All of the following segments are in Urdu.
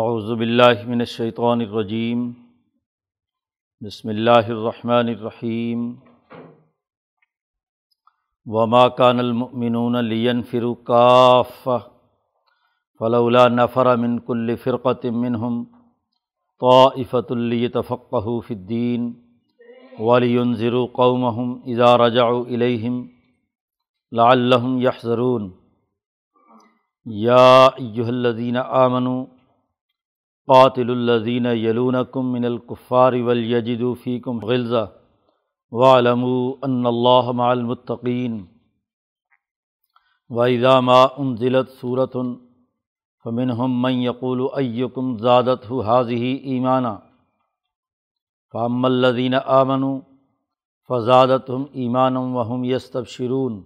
اعوذ باللہ من الشیطان الرجیم، بسم اللہ الرحمن الرحیم، وما كان المؤمنون لينفروا كافة فلولا نفر من كل فرقة منهم طائفة ليتفقهوا في الدين ولينذروا قومهم إذا رجعوا إليهم لعلهم يحذرون يا أيها الذين آمنوا قاتل الذین یلونکم من الکفار ولیجدوا فیکم غلظہ وعلموا ان اللہ مع المتقین وإذا ما انزلت سورة فمنهم من يقول أيكم زادته هذه إيمانا. فأما الذين آمنوا فزادتهم إيمانا وهم يستبشرون.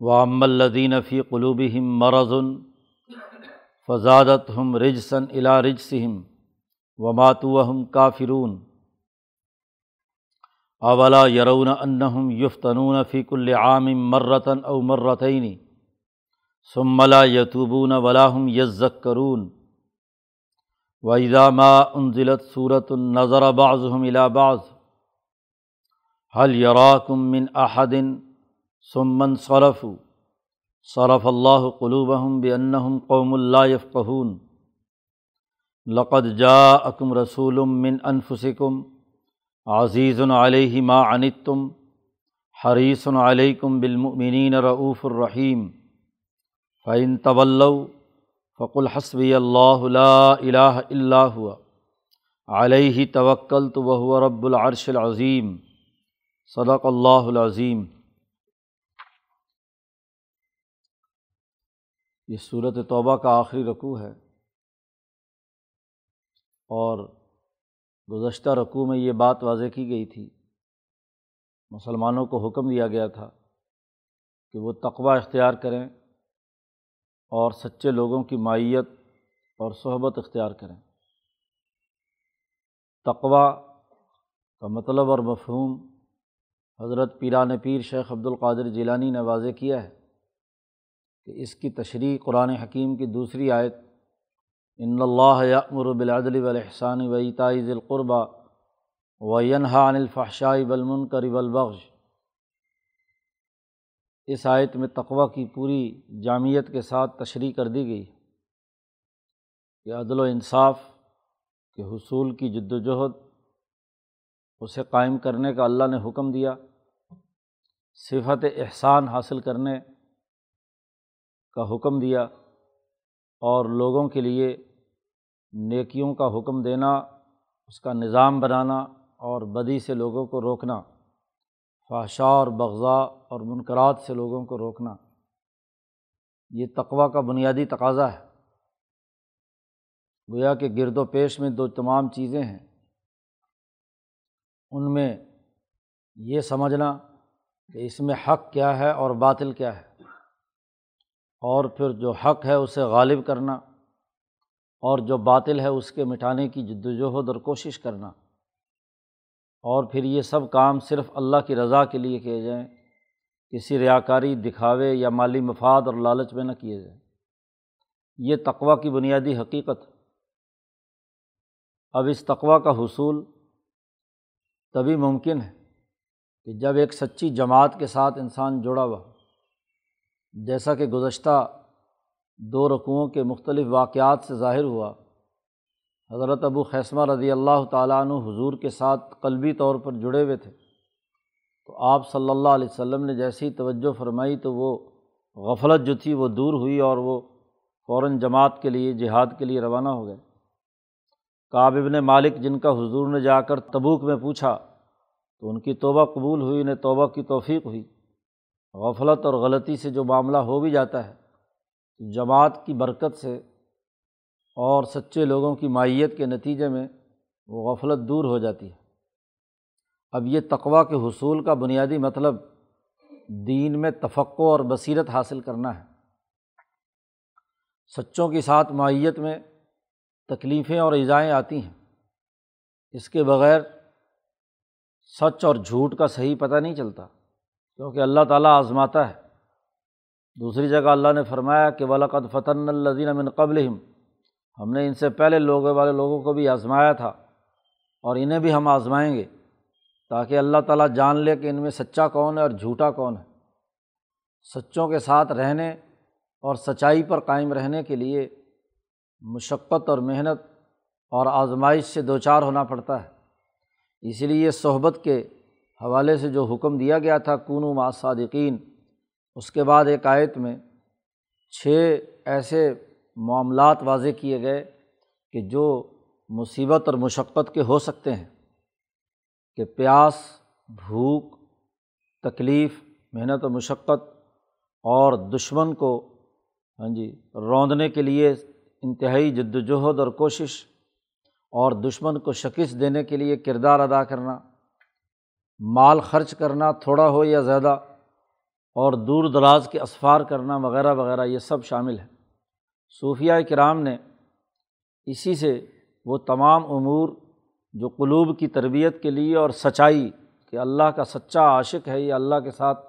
وأما الذين في قلوبهم مرض فضادت ہم رجسن الا رجسم و ماتو ہم کافرون۔ اولا یرون انہم یفتنون فیق العام مرتن او مرتعین سملا یتوبون ولاحم یزک کرون وحیدہ ما انزلت صورت النظر بعضهم الى بعض۔ حل یراکم من احدن سمن صرفوا صرف اللہ قلوبہم بنّم قوم اللہ قہون لقد جا اکم رسول من انفسکم عزیز علیہ ما انتم حریث علیکم بالمؤمنین رعوف الرحیم فعن طول فق الحسبی اللہ لا الہ اللہ علیہ توکل تو وہ رب العرش العظیم صدق اللہ العظیم. یہ صورت توبہ کا آخری رقوع ہے۔ اور گزشتہ رقوع میں یہ بات واضح کی گئی تھی۔ مسلمانوں کو حکم دیا گیا تھا کہ وہ تقوع اختیار کریں اور سچے لوگوں کی مائیت اور صحبت اختیار کریں۔ تقوا کا مطلب اور مفہوم حضرت پیران پیر شیخ عبد القادر جیلانی نے واضح کیا ہے۔ کہ اس کی تشریح قرآن حکیم کی دوسری آیت ان اللہ یامر بالعدل والاحسان و ذی القربہ و ینہا عن الفحشاء والمنکر والبغض اس آیت میں تقوی کی پوری جامعت کے ساتھ تشریح کر دی گئی کہ عدل و انصاف کے حصول کی جد وجہد اسے قائم کرنے کا اللہ نے حکم دیا، صفت احسان حاصل کرنے کا حکم دیا اور لوگوں کے لیے نیکیوں کا حکم دینا، اس کا نظام بنانا اور بدی سے لوگوں کو روکنا فحشا اور بغضا اور منقرات سے لوگوں کو روکنا۔ یہ تقوا کا بنیادی تقاضا ہے۔ گویا کہ گرد و پیش میں دو تمام چیزیں ہیں۔ ان میں یہ سمجھنا کہ اس میں حق کیا ہے اور باطل کیا ہے۔ اور پھر جو حق ہے اسے غالب کرنا اور جو باطل ہے اس کے مٹانے کی جد وجہد اور کوشش کرنا اور پھر یہ سب کام صرف اللہ کی رضا کے لیے کیے جائیں، کسی ریاکاری، دکھاوے یا مالی مفاد اور لالچ میں نہ کیے جائیں۔ یہ تقوا کی بنیادی حقیقت۔ اب اس تقوا کا حصول تبھی ممکن ہے کہ جب ایک سچی جماعت کے ساتھ انسان جڑا ہوا جیسا کہ گزشتہ دو رقوؤں کے مختلف واقعات سے ظاہر ہوا، حضرت ابو خیسمہ رضی اللہ تعالیٰ عنہ حضور کے ساتھ قلبی طور پر جڑے ہوئے تھے۔ تو آپ صلی اللہ علیہ وسلم نے جیسی توجہ فرمائی تو وہ غفلت جو تھی وہ دور ہوئی اور وہ فوراً جماعت کے لیے، جہاد کے لیے روانہ ہو گئے۔ کابب نے مالک جن کا حضور نے جا کر تبوک میں پوچھا تو ان کی توبہ قبول ہوئی، انہیں توبہ کی توفیق ہوئی۔ غفلت اور غلطی سے جو معاملہ ہو بھی جاتا ہے جماعت کی برکت سے اور سچے لوگوں کی مائیت کے نتیجے میں وہ غفلت دور ہو جاتی ہے۔ اب یہ تقوا کے حصول کا بنیادی مطلب دین میں تفقع اور بصیرت حاصل کرنا ہے۔ سچوں کی ساتھ مائیت میں تکلیفیں اور ایزائیں آتی ہیں۔ اس کے بغیر سچ اور جھوٹ کا صحیح پتہ نہیں چلتا۔ کیونکہ اللہ تعالیٰ آزماتا ہے۔ دوسری جگہ اللہ نے فرمایا کہ ولاقت فتح الزین من قبل ہم نے ان سے پہلے لوگوں والے لوگوں کو بھی آزمایا تھا اور انہیں بھی ہم آزمائیں گے تاکہ اللہ تعالیٰ جان لے کہ ان میں سچا کون ہے اور جھوٹا کون ہے۔ سچوں کے ساتھ رہنے اور سچائی پر قائم رہنے کے لیے مشقت اور محنت اور آزمائش سے دو چار ہونا پڑتا ہے۔ اسی لیے صحبت کے حوالے سے جو حکم دیا گیا تھا کون و صادقین، اس کے بعد ایک آیت میں چھ ایسے معاملات واضح کیے گئے کہ جو مصیبت اور مشقت کے ہو سکتے ہیں، کہ پیاس، بھوک، تکلیف، محنت و مشقت اور دشمن کو ہاں جی روندنے کے لیے انتہائی جد وجہد اور کوشش اور دشمن کو شکست دینے کے لیے کردار ادا کرنا۔ مال خرچ کرنا تھوڑا ہو یا زیادہ اور دور دراز کے اسفار کرنا وغیرہ وغیرہ یہ سب شامل ہے صوفیہ کرام نے اسی سے وہ تمام امور جو قلوب کی تربیت کے لیے اور سچائی کہ اللہ کا سچا عاشق ہے، یہ اللہ کے ساتھ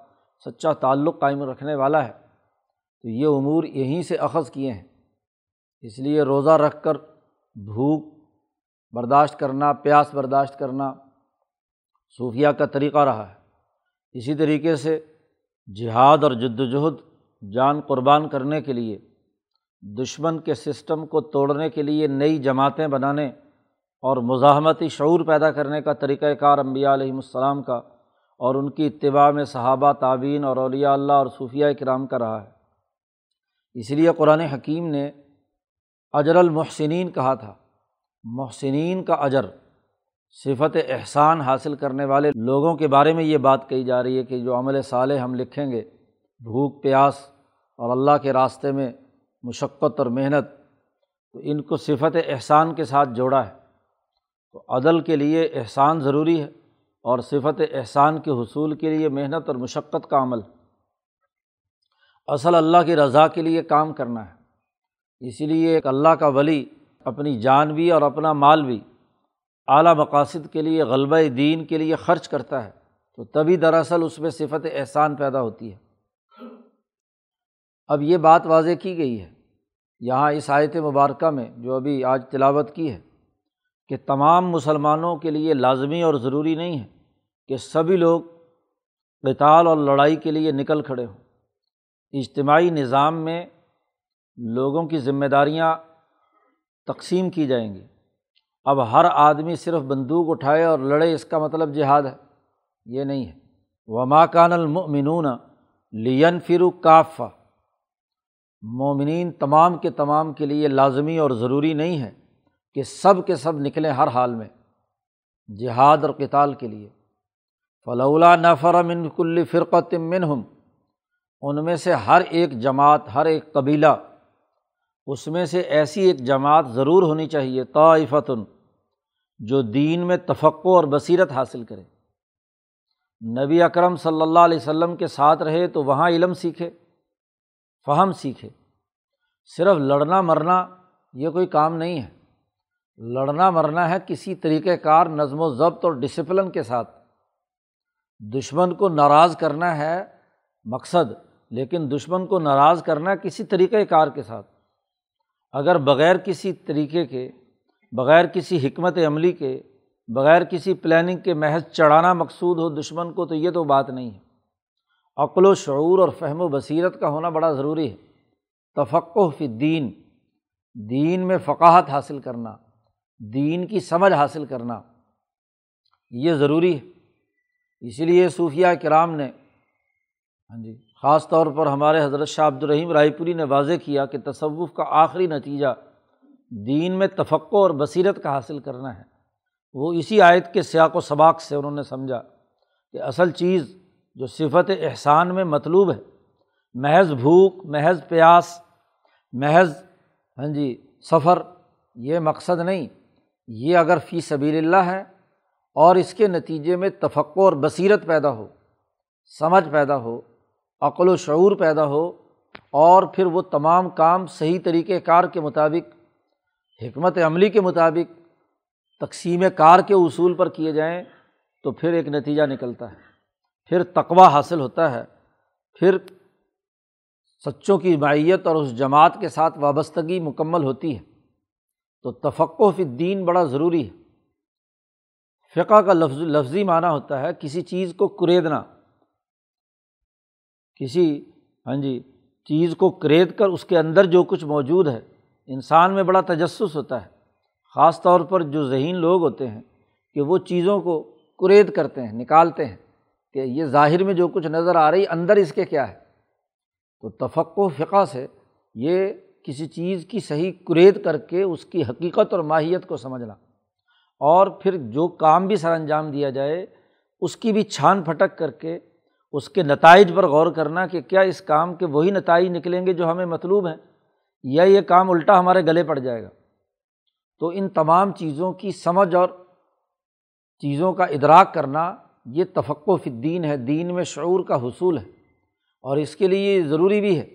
سچا تعلق قائم رکھنے والا ہے۔ تو یہ امور یہیں سے اخذ کیے ہیں۔ اس لیے روزہ رکھ کر بھوک برداشت کرنا، پیاس برداشت کرنا صوفیہ کا طریقہ رہا ہے۔ اسی طریقے سے جہاد اور جد وجہد جان قربان کرنے کے لیے، دشمن کے سسٹم کو توڑنے کے لیے نئی جماعتیں بنانے اور مزاحمتی شعور پیدا کرنے کا طریقۂ کار امبیا علیہم السلام کا اور ان کی اتباع میں صحابہ تعبین اور اولیاء اللہ اور صوفیہ کرام کا رہا ہے۔ اس لیے قرآن حکیم نے اجر المحسنین کہا تھا۔ محسنین کا اجر۔ صفت احسان حاصل کرنے والے لوگوں کے بارے میں یہ بات کہی جا رہی ہے کہ جو عمل صالح ہم لکھیں گے، بھوک، پیاس اور اللہ کے راستے میں مشقت اور محنت، تو ان کو صفت احسان کے ساتھ جوڑا ہے۔ تو عدل کے لیے احسان ضروری ہے اور صفت احسان کے حصول کے لیے محنت اور مشقت کا عمل۔ اصل اللہ کی رضا کے لیے کام کرنا ہے۔ اسی لیے ایک اللہ کا ولی، اپنی جان بھی اور اپنا مال بھی اعلیٰ مقاصد کے لیے، غلبہ دین کے لیے خرچ کرتا ہے، تو تبھی دراصل اس میں صفت احسان پیدا ہوتی ہے۔ اب یہ بات واضح کی گئی ہے۔ یہاں اس آیت مبارکہ میں جو ابھی آج تلاوت کی ہے کہ تمام مسلمانوں کے لیے لازمی اور ضروری نہیں ہے کہ سبھی لوگ قتال اور لڑائی کے لیے نکل کھڑے ہوں۔ اجتماعی نظام میں لوگوں کی ذمہ داریاں تقسیم کی جائیں گی۔ اب ہر آدمی صرف بندوق اٹھائے اور لڑے، اس کا مطلب جہاد ہے۔ یہ نہیں ہے۔ وما کان المؤمنون لین فرو کافہ مومنین تمام کے تمام کے لیے لازمی اور ضروری نہیں ہے کہ سب کے سب نکلیں ہر حال میں جہاد اور کتال کے لیے۔ فلولا نفر من کل فرقت منہم ان میں سے ہر ایک جماعت، ہر ایک قبیلہ اس میں سے ایسی ایک جماعت ضرور ہونی چاہیے طائفتن جو دین میں تفقع اور بصیرت حاصل کرے۔ نبی اکرم صلی اللہ علیہ وسلم کے ساتھ رہے تو وہاں علم سیکھے، فہم سیکھے۔ صرف لڑنا مرنا یہ کوئی کام نہیں ہے۔ لڑنا مرنا ہے کسی طریقۂ کار، نظم و ضبط اور ڈسپلن کے ساتھ۔ دشمن کو ناراض کرنا ہے مقصد، لیکن دشمن کو ناراض کرنا کسی طریقۂ کار کے ساتھ۔ اگر بغیر کسی طریقے کے، بغیر کسی حکمت عملی کے، بغیر کسی پلاننگ کے محض چڑھانا مقصود ہو دشمن کو، تو یہ تو بات نہیں ہے۔ عقل و شعور اور فہم و بصیرت کا ہونا بڑا ضروری ہے۔ تفقع فی دین دین میں فقاہت حاصل کرنا، دین کی سمجھ حاصل کرنا، یہ ضروری ہے۔ اسی لیے صوفیہ کرام نے ہاں جی۔ خاص طور پر ہمارے حضرت شاہ عبد الرحیم رائے پوری نے واضح کیا کہ تصوف کا آخری نتیجہ دین میں تفقع اور بصیرت کا حاصل کرنا ہے۔ وہ اسی آیت کے سیاق و سباق سے انہوں نے سمجھا کہ اصل چیز جو صفت احسان میں مطلوب ہے، محض بھوک، محض پیاس، محض ہاں جی سفر، یہ مقصد نہیں، یہ اگر فی سبیل اللہ ہے اور اس کے نتیجے میں تفقع اور بصیرت پیدا ہو، سمجھ پیدا ہو عقل و شعور پیدا ہو اور پھر وہ تمام کام صحیح طریقۂ کار کے مطابق، حکمت عملی کے مطابق، تقسیم کار کے اصول پر کیے جائیں تو پھر ایک نتیجہ نکلتا ہے۔ پھر تقوا حاصل ہوتا ہے۔ پھر سچوں کی معیت اور اس جماعت کے ساتھ وابستگی مکمل ہوتی ہے۔ تو تفقع فی الدین بڑا ضروری ہے۔ فقہ کا لفظ، لفظی معنی ہوتا ہے، کسی چیز کو کریدنا۔ کسی ہاں جی چیز کو کرید کر اس کے اندر جو کچھ موجود ہے، انسان میں بڑا تجسس ہوتا ہے۔ خاص طور پر جو ذہین لوگ ہوتے ہیں کہ وہ چیزوں کو کرید کرتے ہیں، نکالتے ہیں کہ یہ ظاہر میں جو کچھ نظر آ رہی، اندر اس کے کیا ہے؟ تو تفق و فقہ سے یہ کسی چیز کی صحیح کرید کر کے اس کی حقیقت اور ماہیت کو سمجھنا اور پھر جو کام بھی سر انجام دیا جائے، اس کی بھی چھان پھٹک کر کے اس کے نتائج پر غور کرنا کہ کیا اس کام کے وہی نتائج نکلیں گے جو ہمیں مطلوب ہیں، یا یہ کام الٹا ہمارے گلے پڑ جائے گا۔ تو ان تمام چیزوں کی سمجھ اور چیزوں کا ادراک کرنا یہ تفق و فدین ہے، دین میں شعور کا حصول ہے۔ اور اس کے لیے یہ ضروری بھی ہے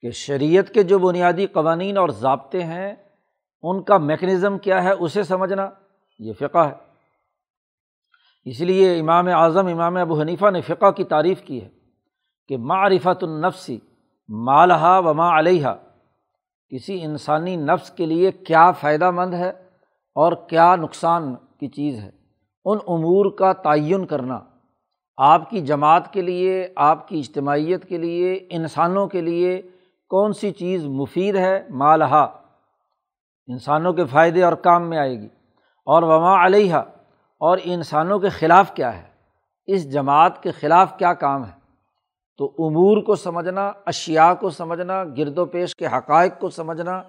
کہ شریعت کے جو بنیادی قوانین اور ضابطے ہیں، ان کا میکنزم کیا ہے، اسے سمجھنا یہ فقہ ہے۔ اس لیے امام اعظم، امام ابو حنیفہ نے فقہ کی تعریف کی ہے کہ معرفت النفسی مالحہ و ما علیہ کسی انسانی نفس کے لیے کیا فائدہ مند ہے اور کیا نقصان کی چیز ہے۔ ان امور کا تعین کرنا، آپ کی جماعت کے لیے، آپ کی اجتماعیت کے لیے، انسانوں کے لیے کون سی چیز مفید ہے؟ مالحہ انسانوں کے فائدے اور کام میں آئے گی۔ اور وما علیہ اور انسانوں کے خلاف کیا ہے؟ اس جماعت کے خلاف کیا کام ہے؟ تو امور کو سمجھنا اشیا کو سمجھنا، گرد و پیش کے حقائق کو سمجھنا،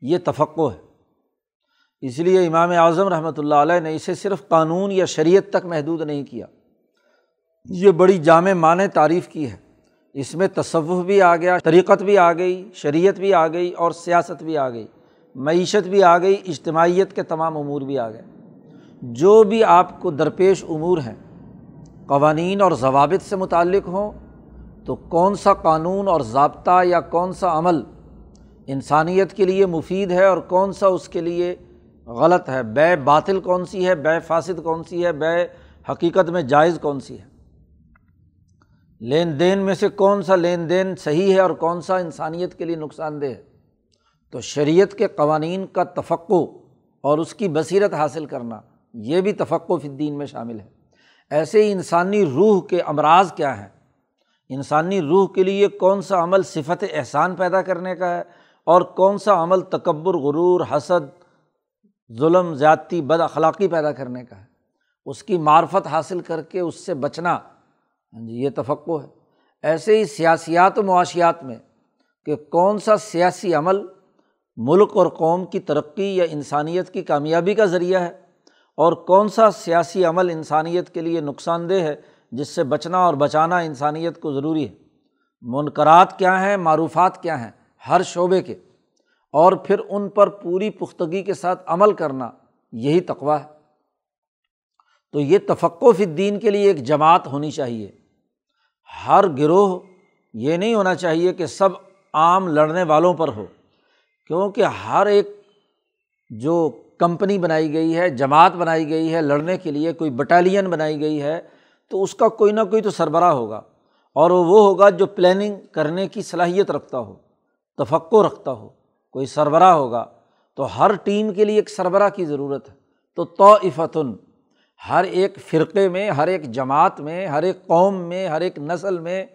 یہ تفقع ہے۔ اس لیے امام اعظم رحمۃ اللہ علیہ نے اسے صرف قانون یا شریعت تک محدود نہیں کیا۔ یہ بڑی جامع معنی تعریف کی ہے۔ اس میں تصوف بھی آ گیا، طریقت بھی آ گئی، شریعت بھی آ گئی اور سیاست بھی آ گئی، معیشت بھی آ گئی، اجتماعیت کے تمام امور بھی آ گئے۔ جو بھی آپ کو درپیش امور ہیں، قوانین اور ضوابط سے متعلق ہوں، تو کون سا قانون اور ضابطہ یا کون سا عمل انسانیت کے لیے مفید ہے اور کون سا اس کے لیے غلط ہے؟ بے باطل کون سی ہے؟ بے فاصد کون سی ہے؟ بے حقیقت میں جائز کون سی ہے؟ لین دین میں سے کون سا لین دین صحیح ہے اور کون سا انسانیت کے لیے نقصان دہ ہے؟ تو شریعت کے قوانین کا تفقع اور اس کی بصیرت حاصل کرنا یہ بھی تفق و فدین میں شامل ہے۔ ایسے ہی انسانی روح کے امراض کیا ہیں؟ انسانی روح کے لیے کون سا عمل صفت احسان پیدا کرنے کا ہے؟ اور کون سا عمل تکبر، غرور، حسد، ظلم، زیادتی، بد اخلاقی پیدا کرنے کا ہے؟ اس کی معرفت حاصل کر کے اس سے بچنا ہاں جی یہ توقع ہے۔ ایسے ہی سیاسیات و معاشیات میں کہ کون سا سیاسی عمل ملک اور قوم کی ترقی یا انسانیت کی کامیابی کا ذریعہ ہے؟ اور کون سا سیاسی عمل انسانیت کے لیے نقصان دہ ہے جس سے بچنا اور بچانا انسانیت کو ضروری ہے؟ منقرات کیا ہیں؟ معروفات کیا ہیں؟ ہر شعبے کے۔ اور پھر ان پر پوری پختگی کے ساتھ عمل کرنا یہی تقوا ہے۔ تو یہ تفقع فی الدین کے لیے ایک جماعت ہونی چاہیے۔ ہر گروہ یہ نہیں ہونا چاہیے کہ سب عام لڑنے والوں پر ہو، کیونکہ ہر ایک جو کمپنی بنائی گئی ہے، جماعت بنائی گئی ہے، لڑنے کے لیے کوئی بٹالین بنائی گئی ہے، تو اس کا کوئی نہ کوئی تو سربراہ ہوگا۔ اور وہ ہوگا جو پلاننگ کرنے کی صلاحیت رکھتا ہو تفقع رکھتا ہو۔ کوئی سربراہ ہوگا۔ تو ہر ٹیم کے لیے ایک سربراہ کی ضرورت ہے۔ تو توفتن ہر ایک فرقے میں، ہر ایک جماعت میں، ہر ایک قوم میں، ہر ایک نسل میں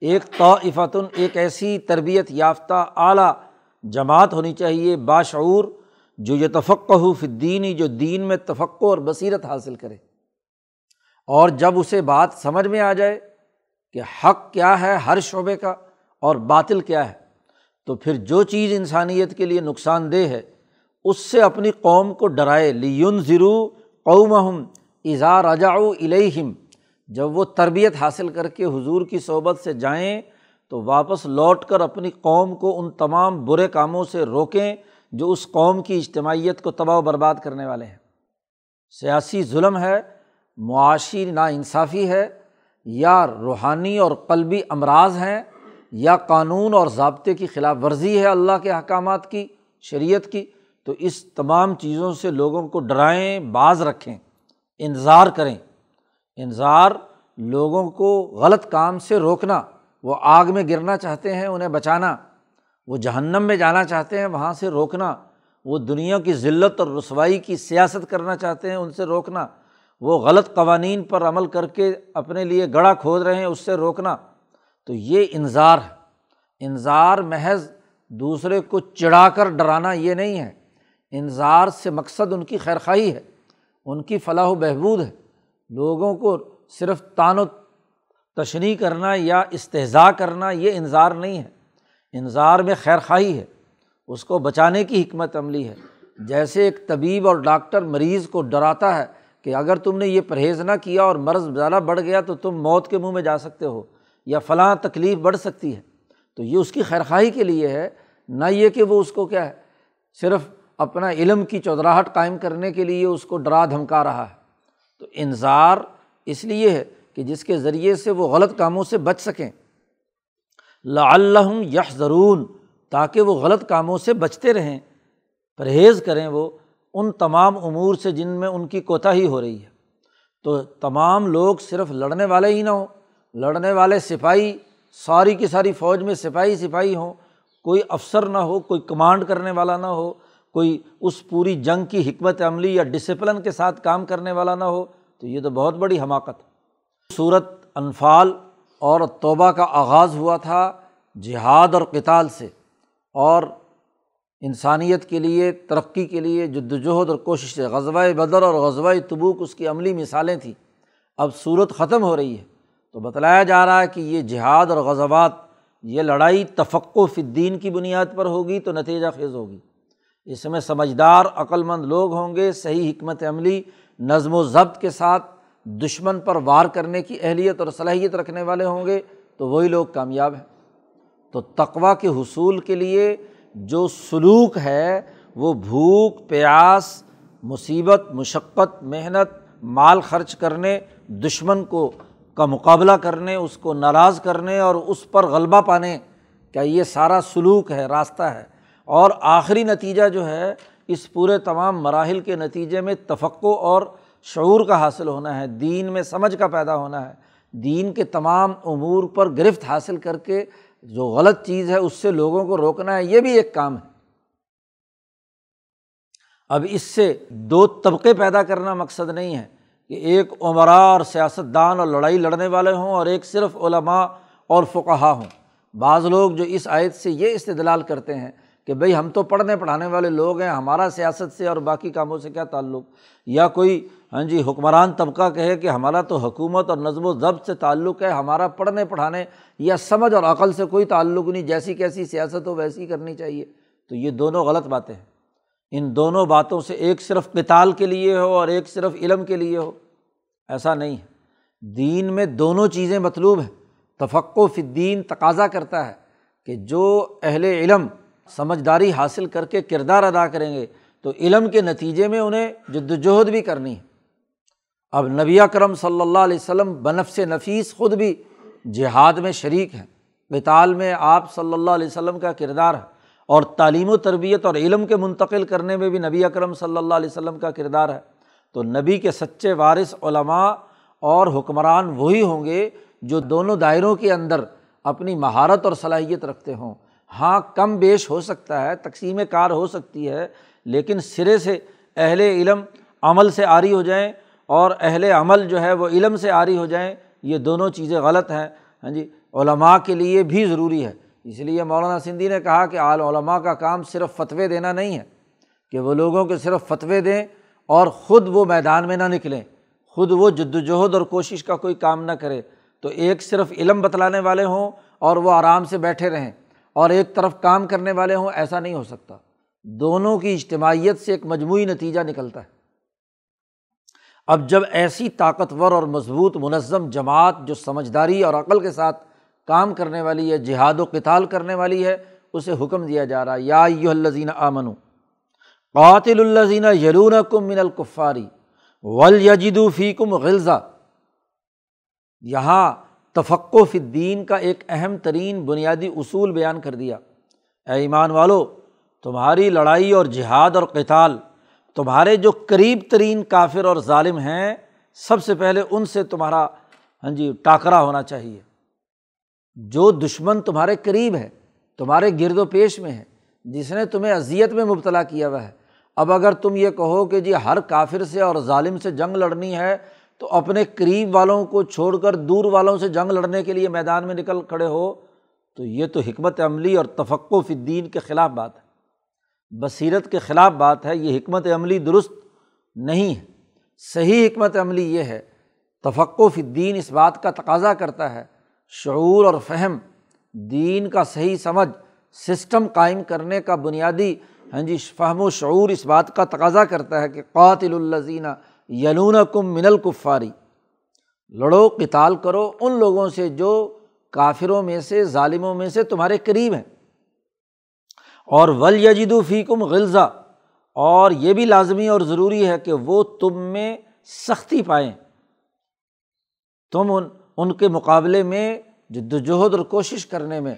ایک توفتن ایک ایسی تربیت یافتہ اعلیٰ جماعت ہونی چاہیے، باشعور جو یہ تفقع ہو فدینی جو دین میں تفقع اور بصیرت حاصل کرے۔ اور جب اسے بات سمجھ میں آ جائے کہ حق کیا ہے، ہر شعبے کا اور باطل کیا ہے، تو پھر جو چیز انسانیت کے لیے نقصان دہ ہے، اس سے اپنی قوم کو ڈرائے۔ لیون ضرو قوم ہم اظہار رجاؤ الہم جب وہ تربیت حاصل کر کے حضور کی صحبت سے جائیں، تو واپس لوٹ کر اپنی قوم کو ان تمام برے کاموں سے روکیں۔ جو اس قوم کی اجتماعیت کو تباہ و برباد کرنے والے ہیں۔ سیاسی ظلم ہے، معاشی ناانصافی ہے، یا روحانی اور قلبی امراض ہیں، یا قانون اور ضابطے کی خلاف ورزی ہے اللہ کے احکامات کی، شریعت کی۔ تو اس تمام چیزوں سے لوگوں کو ڈرائیں، باز رکھیں انظار کریں۔ انظار لوگوں کو غلط کام سے روکنا، وہ آگ میں گرنا چاہتے ہیں، انہیں بچانا۔ وہ جہنم میں جانا چاہتے ہیں، وہاں سے روکنا، وہ دنیا کی ذلت اور رسوائی کی سیاست کرنا چاہتے ہیں، ان سے روکنا۔ وہ غلط قوانین پر عمل کر کے اپنے لیے گڑھا کھود رہے ہیں، اس سے روکنا۔ تو یہ انظار ہے۔ انظار محض دوسرے کو چڑھا کر ڈرانا یہ نہیں ہے۔ انظار سے مقصد ان کی خیرخواہی ہے، ان کی فلاح و بہبود ہے۔ لوگوں کو صرف تان و تشنی کرنا یا استحضاء کرنا یہ انظار نہیں ہے۔ انظار میں خیر خواہی ہے، اس کو بچانے کی حکمت عملی ہے۔ جیسے ایک طبیب اور ڈاکٹر مریض کو ڈراتا ہے کہ اگر تم نے یہ پرہیز نہ کیا اور مرض زیادہ بڑھ گیا تو تم موت کے منہ میں جا سکتے ہو یا فلاں تکلیف بڑھ سکتی ہے۔ تو یہ اس کی خیرخواہی کے لیے ہے، نہ یہ کہ وہ اس کو کیا ہے، صرف اپنا علم کی چودراہٹ قائم کرنے کے لیے اس کو ڈرا دھمکا رہا ہے۔ تو انظار اس لیے ہے کہ جس کے ذریعے سے وہ غلط کاموں سے بچ سکیں۔ لعلہم یح ضرون تاکہ وہ غلط کاموں سے بچتے رہیں۔ پرہیز کریں وہ ان تمام امور سے جن میں ان کی کوتاہی ہو رہی ہے۔ تو تمام لوگ صرف لڑنے والے ہی نہ ہوں، لڑنے والے سپاہی، ساری کی ساری فوج میں سپاہی سپاہی ہوں۔ کوئی افسر نہ ہو، کوئی کمانڈ کرنے والا نہ ہو، کوئی اس پوری جنگ کی حکمت عملی یا ڈسپلن کے ساتھ کام کرنے والا نہ ہو۔ تو یہ تو بہت بڑی حماقت صورت انفال اور توبہ کا آغاز ہوا تھا جہاد اور کتال سے اور انسانیت کے لیے، ترقی کے لیے جد وجہد اور کوشش سے۔ غزبۂ بدر اور غزبۂ تبوک اس کی عملی مثالیں تھیں۔ اب صورت ختم ہو رہی ہے۔ تو بتلایا جا رہا ہے کہ یہ جہاد اور غزبات یہ لڑائی تفق و فدین کی بنیاد پر ہوگی تو نتیجہ خیز ہوگی۔ اس میں سمجھدار، عقلمند لوگ ہوں گے، صحیح حکمت عملی، نظم و ضبط کے ساتھ دشمن پر وار کرنے کی اہلیت اور صلاحیت رکھنے والے ہوں گے، تو وہی لوگ کامیاب ہیں۔ تو تقوا کے حصول کے لیے جو سلوک ہے، وہ بھوک، پیاس، مصیبت، مشقت، محنت، مال خرچ کرنے، دشمن کو کا مقابلہ کرنے، اس کو ناراض کرنے اور اس پر غلبہ پانے کا یہ سارا سلوک ہے، راستہ ہے۔ اور آخری نتیجہ جو ہے، اس پورے تمام مراحل کے نتیجے میں تفقع اور شعور کا حاصل ہونا ہے، دین میں سمجھ کا پیدا ہونا ہے۔ دین کے تمام امور پر گرفت حاصل کر کے جو غلط چیز ہے، اس سے لوگوں کو روکنا ہے، یہ بھی ایک کام ہے۔ اب اس سے دو طبقے پیدا کرنا مقصد نہیں ہے کہ ایک عمرا اور سیاست دان اور لڑائی لڑنے والے ہوں اور ایک صرف علماء اور فقہا ہوں۔ بعض لوگ جو اس آیت سے یہ استدلال کرتے ہیں کہ بھائی ہم تو پڑھنے پڑھانے والے لوگ ہیں، ہمارا سیاست سے اور باقی کاموں سے کیا تعلق؟ یا کوئی ہاں جی حکمران طبقہ کہے کہ ہمارا تو حکومت اور نظم و ضبط سے تعلق ہے، ہمارا پڑھنے پڑھانے یا سمجھ اور عقل سے کوئی تعلق نہیں، جیسی کیسی سیاست ہو ویسی کرنی چاہیے۔ تو یہ دونوں غلط باتیں ہیں۔ ان دونوں باتوں سے ایک صرف کتال کے لیے ہو اور ایک صرف علم کے لیے ہو۔ ایسا نہیں ہے۔ دین میں دونوں چیزیں مطلوب ہیں۔ تفق و فدین تقاضا کرتا ہے کہ جو اہل علم سمجھداری حاصل کر کے کردار ادا کریں گے تو علم کے نتیجے میں انہیں جد وجہد بھی کرنی ہے۔ اب نبی کرم صلی اللہ علیہ وسلم بنفس نفیس خود بھی جہاد میں شریک ہیں۔ بطال میں آپ صلی اللہ علیہ وسلم کا کردار ہے اور تعلیم و تربیت اور علم کے منتقل کرنے میں بھی نبی اکرم صلی اللہ علیہ وسلم کا کردار ہے۔ تو نبی کے سچے وارث علماء اور حکمران وہی ہوں گے جو دونوں دائروں کے اندر اپنی مہارت اور صلاحیت رکھتے ہوں۔ ہاں کم بیش ہو سکتا ہے، تقسیم کار ہو سکتی ہے، لیکن سرے سے اہل علم عمل سے عاری ہو جائیں۔ اور اہل عمل جو ہے وہ علم سے عاری ہو جائیں، یہ دونوں چیزیں غلط ہیں۔ ہاں جی علماء کے لیے بھی ضروری ہے۔ اس لیے مولانا سندھی نے کہا کہ عال علماء کا کام صرف فتوے دینا نہیں ہے، کہ وہ لوگوں کے صرف فتوے دیں اور خود وہ میدان میں نہ نکلیں۔ خود وہ جد وجہد اور کوشش کا کوئی کام نہ کرے۔ تو ایک صرف علم بتلانے والے ہوں اور وہ آرام سے بیٹھے رہیں۔ اور ایک طرف کام کرنے والے ہوں، ایسا نہیں ہو سکتا۔ دونوں کی اجتماعیت سے ایک مجموعی نتیجہ نکلتا ہے۔ اب جب ایسی طاقتور اور مضبوط منظم جماعت جو سمجھداری اور عقل کے ساتھ کام کرنے والی ہے، جہاد و کتال کرنے والی ہے، اسے حکم دیا جا رہا ہے۔ یا یو الزین آمن قاتل الزین یلون کم من القفاری ول یجدو فی کم غلزہ یہاں تفق و فدین کا ایک اہم ترین بنیادی اصول بیان کر دیا۔ اے ایمان والو، تمہاری لڑائی اور جہاد اور کتال تمہارے جو قریب ترین کافر اور ظالم ہیں، سب سے پہلے ان سے تمہارا ہاں جی ٹاکرا ہونا چاہیے۔ جو دشمن تمہارے قریب ہے، تمہارے گرد و پیش میں ہے، جس نے تمہیں اذیت میں مبتلا کیا ہوا ہے۔ اب اگر تم یہ کہو کہ جی ہر کافر سے اور ظالم سے جنگ لڑنی ہے، تو اپنے قریب والوں کو چھوڑ کر دور والوں سے جنگ لڑنے کے لیے میدان میں نکل کھڑے ہو، تو یہ تو حکمت عملی اور تفق و فدین کے خلاف بات ہے۔ بصیرت کے خلاف بات ہے، یہ حکمت عملی درست نہیں ہے۔ صحیح حکمت عملی یہ ہے تفق و فدین اس بات کا تقاضا کرتا ہے، شعور اور فہم، دین کا صحیح سمجھ، سسٹم قائم کرنے کا بنیادی ہاں جی فہم و شعور اس بات کا تقاضا کرتا ہے کہ قاتل الزینہ یلون کم من الکفاری لڑو کتال کرو، ان لوگوں سے جو کافروں میں سے، ظالموں میں سے تمہارے قریب ہیں۔ اور ول یجید فی کم غلزہ اور یہ بھی لازمی اور ضروری ہے کہ وہ تم میں سختی پائیں۔ تم ان ان کے مقابلے میں جد وجہد اور کوشش کرنے میں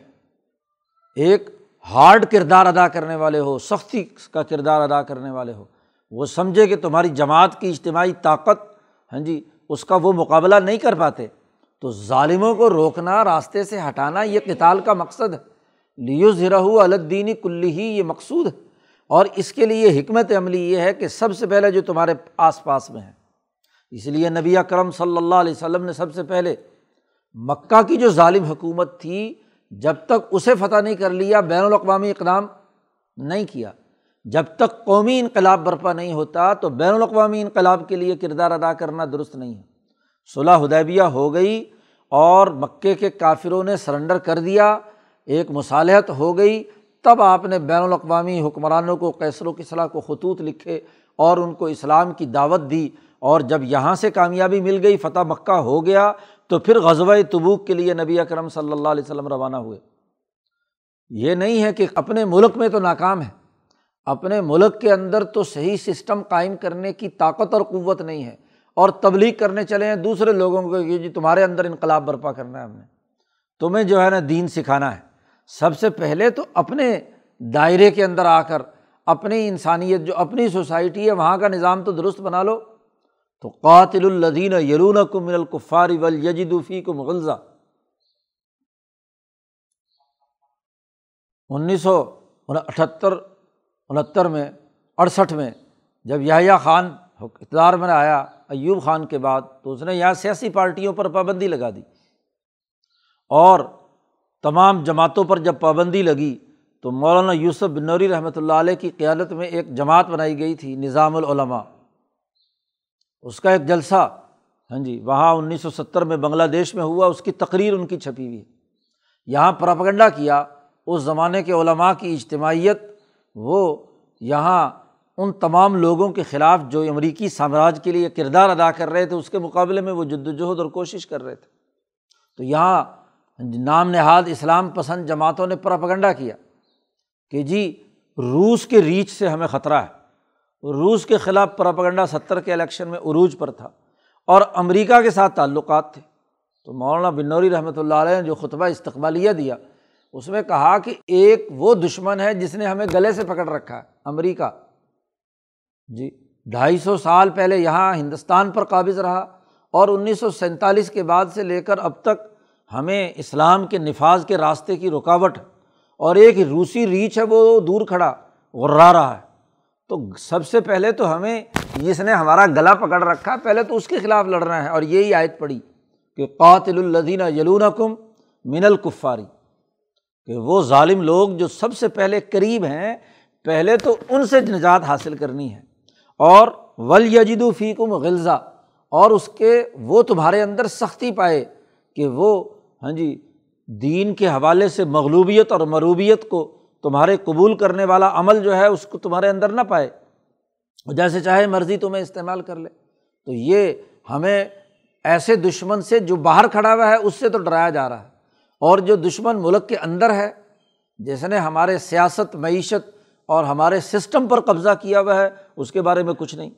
ایک ہارڈ کردار ادا کرنے والے ہو، سختی کا کردار ادا کرنے والے ہو۔ وہ سمجھے کہ تمہاری جماعت کی اجتماعی طاقت ہاں جی اس کا وہ مقابلہ نہیں کر پاتے۔ تو ظالموں کو روکنا، راستے سے ہٹانا یہ کتال کا مقصد ہے۔ لیو ذرا الدینی کلی ہی، یہ مقصود ہے۔ اور اس کے لیے حکمت عملی یہ ہے کہ سب سے پہلے جو تمہارے آس پاس میں ہے اس لیے نبی اکرم صلی اللہ علیہ وسلم نے سب سے پہلے مکہ کی جو ظالم حکومت تھی، جب تک اسے فتح نہیں کر لیا، بین الاقوامی اقدام نہیں کیا۔ جب تک قومی انقلاب برپا نہیں ہوتا، تو بین الاقوامی انقلاب کے لیے کردار ادا کرنا درست نہیں ہے۔ صلاح حدیبیہ ہو گئی اور مکے کے کافروں نے سرنڈر کر دیا۔ ایک مصالحت ہو گئی، تب آپ نے بین الاقوامی حکمرانوں کو کیسر و کسلا کو خطوط لکھے اور ان کو اسلام کی دعوت دی اور جب یہاں سے کامیابی مل گئی، فتح مکہ ہو گیا، تو پھر غزوہ تبوک کے لیے نبی اکرم صلی اللہ علیہ وسلم روانہ ہوئے۔ یہ نہیں ہے کہ اپنے ملک میں تو ناکام ہے، اپنے ملک کے اندر تو صحیح سسٹم قائم کرنے کی طاقت اور قوت نہیں ہے اور تبلیغ کرنے چلے ہیں دوسرے لوگوں کو کہ جی تمہارے اندر انقلاب برپا کرنا ہے ہم نے، تمہیں جو ہے نا دین سکھانا ہے۔ سب سے پہلے تو اپنے دائرے کے اندر آ کر، اپنی انسانیت جو اپنی سوسائٹی ہے، وہاں کا نظام تو درست بنا لو۔ تو قاتل الدین یلون کو من القفاری ول یجدوفی کو مغلزہ انیس سو اٹھہتر انہتر میں، اڑسٹھ میں جب یاہیا خان اقتدار میں آیا، ایوب خان کے بعد تو اس نے یہاں سیاسی پارٹیوں پر پابندی لگا دی۔ اور تمام جماعتوں پر جب پابندی لگی تو مولانا یوسف بنوری رحمۃ اللہ علیہ کی قیادت میں ایک جماعت بنائی گئی تھی، نظام العلماء۔ اس کا ایک جلسہ ہاں جی وہاں انیس سو ستر میں بنگلہ دیش میں ہوا، اس کی تقریر ان کی چھپی ہوئی۔ یہاں پراپگنڈا کیا، اس زمانے کے علماء کی اجتماعیت، وہ یہاں ان تمام لوگوں کے خلاف جو امریکی سامراج کے لیے کردار ادا کر رہے تھے، اس کے مقابلے میں وہ جد وجہد اور کوشش کر رہے تھے۔ تو یہاں نام نہاد اسلام پسند جماعتوں نے پراپگنڈا کیا کہ جی روس کے ریچ سے ہمیں خطرہ ہے۔ روس کے خلاف پراپگنڈا ستر کے الیکشن میں عروج پر تھا اور امریکہ کے ساتھ تعلقات تھے۔ تو مولانا بنوری رحمۃ اللہ علیہ نے جو خطبہ استقبالیہ دیا، اس میں کہا کہ ایک وہ دشمن ہے جس نے ہمیں گلے سے پکڑ رکھا ہے، امریکہ۔ جی ڈھائی سو سال پہلے یہاں ہندوستان پر قابض رہا اور انیس سو سینتالیس کے بعد سے لے کر اب تک ہمیں اسلام کے نفاذ کے راستے کی رکاوٹ اور ایک روسی ریچ ہے، وہ دور کھڑا غرا رہا ہے۔ تو سب سے پہلے تو ہمیں جس نے ہمارا گلا پکڑ رکھا۔ پہلے تو اس کے خلاف لڑنا ہے اور یہی آیت پڑی کہ قاتل الدین یلون کم من الکفاری کہ وہ ظالم لوگ جو سب سے پہلے قریب ہیں، پہلے تو ان سے نجات حاصل کرنی ہے۔ اور ول یجد فی کم غلزہ اور اس کے وہ تمہارے اندر سختی پائے کہ وہ ہاں جی دین کے حوالے سے مغلوبیت اور مروبیت کو تمہارے قبول کرنے والا عمل جو ہے، اس کو تمہارے اندر نہ پائے۔ جیسے چاہے مرضی تمہیں استعمال کر لے۔ تو یہ ہمیں ایسے دشمن سے جو باہر کھڑا ہوا ہے، اس سے تو ڈرایا جا رہا ہے۔ اور جو دشمن ملک کے اندر ہے، جس نے ہمارے سیاست، معیشت اور ہمارے سسٹم پر قبضہ کیا ہوا ہے، اس کے بارے میں کچھ نہیں۔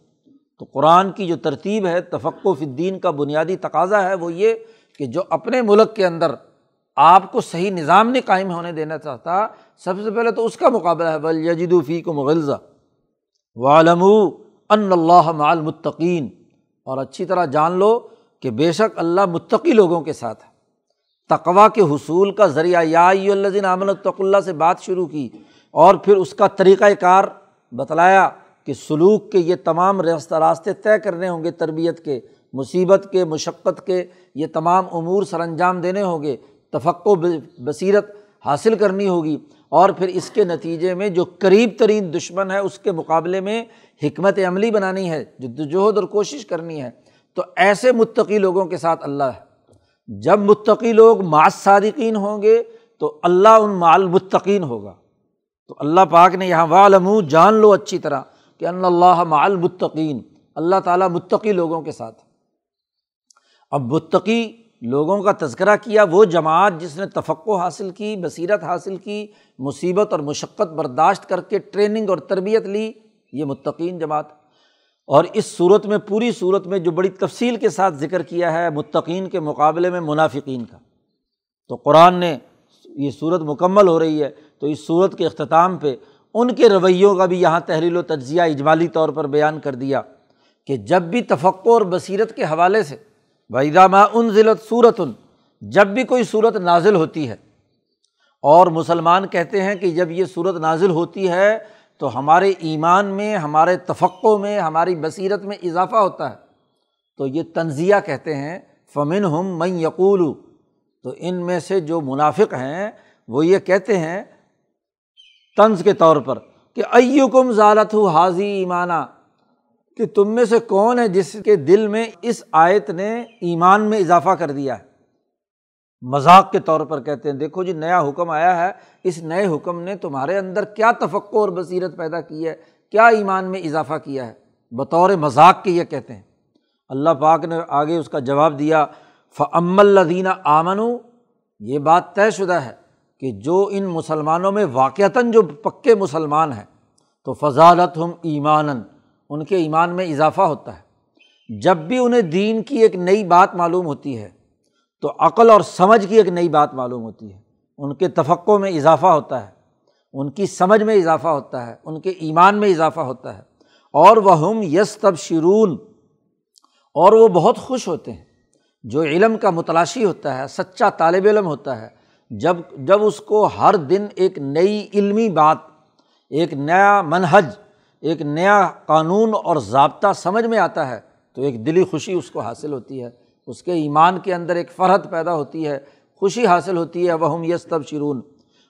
تو قرآن کی جو ترتیب ہے تفق و فدین کا بنیادی تقاضا ہے، وہ یہ کہ جو اپنے ملک کے اندر آپ کو صحیح نظام نہیں قائم ہونے دینا چاہتا، سب سے پہلے تو اس کا مقابلہ ہے بل یجد فی کو مغلزہ والم ان اللہ معلمتقین اور اچھی طرح جان لو کہ بے شک اللہ متقی لوگوں کے ساتھ ہے۔ تقوا کے حصول کا ذریعہ یا الزین امن الطق اللہ سے بات شروع کی اور پھر اس کا طریقۂ کار بتلایا کہ سلوک کے یہ تمام راستہ راستے طے کرنے ہوں گے تربیت کے۔ مصیبت کے، مشقت کے، یہ تمام امور سر انجام دینے ہوں گے تفق و بصیرت حاصل کرنی ہوگی۔ اور پھر اس کے نتیجے میں جو قریب ترین دشمن ہے، اس کے مقابلے میں حکمت عملی بنانی ہے جدوجہد اور کوشش کرنی ہے۔ تو ایسے متقی لوگوں کے ساتھ اللہ ہے۔ جب متقی لوگ معاذ صادقین ہوں گے، تو اللہ ان مال متقین ہوگا۔ تو اللہ پاک نے یہاں والم جان لو اچھی طرح کہ اللہ مال متقین اللہ تعالیٰ متقی لوگوں کے ساتھ اب متقی لوگوں کا تذکرہ کیا، وہ جماعت جس نے تفقع حاصل کی، بصیرت حاصل کی، مصیبت اور مشقت برداشت کر کے ٹریننگ اور تربیت لی، یہ متقین جماعت۔ اور اس صورت میں، پوری صورت میں جو بڑی تفصیل کے ساتھ ذکر کیا ہے، متقین کے مقابلے میں منافقین کا۔ تو قرآن نے یہ صورت مکمل ہو رہی ہے، تو اس صورت کے اختتام پہ ان کے رویوں کا بھی یہاں تحریل و تجزیہ اجمالی طور پر بیان کر دیا کہ جب بھی تفقع اور بصیرت کے حوالے سے بھائی ان ضلعت صورت جب بھی کوئی صورت نازل ہوتی ہے، اور مسلمان کہتے ہیں کہ جب یہ صورت نازل ہوتی ہے، تو ہمارے ایمان میں، ہمارے تفقوں میں، ہماری بصیرت میں اضافہ ہوتا ہے۔ تو یہ تنزیہ کہتے ہیں فمن ہم میں یقول تو ان میں سے جو منافق ہیں، وہ یہ کہتے ہیں، طنز کے طور پر کہ ایوکم ضالت ہو حاضی ایمانہ کہ تم میں سے کون ہے جس کے دل میں اس آیت نے ایمان میں اضافہ کر دیا ہے؟ مذاق کے طور پر کہتے ہیں، دیکھو جی نیا حکم آیا ہے، اس نئے حکم نے تمہارے اندر کیا تفقع اور بصیرت پیدا کی ہے؟ کیا ایمان میں اضافہ کیا ہے؟ بطور مذاق کے یہ کہتے ہیں۔ اللہ پاک نے آگے اس کا جواب دیا فعم الدینہ آمن یہ بات طے شدہ ہے کہ جو ان مسلمانوں میں واقعتاً جو پکے مسلمان ہیں، تو فضالت ہم ایمان ان کے ایمان میں اضافہ ہوتا ہے۔ جب بھی انہیں دین کی ایک نئی بات معلوم ہوتی ہے، تو عقل اور سمجھ کی ایک نئی بات معلوم ہوتی ہے۔ ان کے تفقوں میں اضافہ ہوتا ہے، ان کی سمجھ میں اضافہ ہوتا ہے، ان کے ایمان میں اضافہ ہوتا ہے۔ اور وہ ہم یس تب شرون اور وہ بہت خوش ہوتے ہیں۔ جو علم کا متلاشی ہوتا ہے، سچا طالب علم ہوتا ہے، جب جب اس کو ہر دن ایک نئی علمی بات، ایک نیا منہج ایک نیا قانون اور ضابطہ سمجھ میں آتا ہے تو ایک دلی خوشی اس کو حاصل ہوتی ہے۔ اس کے ایمان کے اندر ایک فرحت پیدا ہوتی ہے، خوشی حاصل ہوتی ہے۔ وہ ہم یس تب شرون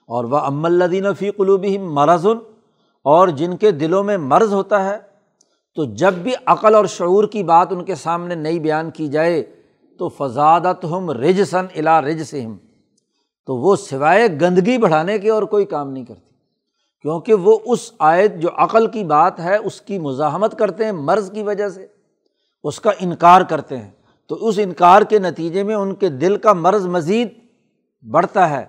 اور وہ ام الدین فی قلوبی مرض، اور جن کے دلوں میں مرض ہوتا ہے، تو جب بھی عقل اور شعور کی بات ان کے سامنے نئی بیان کی جائے، تو فضادت ہم رج سن الا رج سے ہم تو وہ سوائے گندگی بڑھانے کے اور کوئی کام نہیں کرتی کیونکہ وہ اس آیت جو عقل کی بات ہے، اس کی مزاحمت کرتے ہیں مرض کی وجہ سے، اس کا انکار کرتے ہیں۔ تو اس انکار کے نتیجے میں ان کے دل کا مرض مزید بڑھتا ہے۔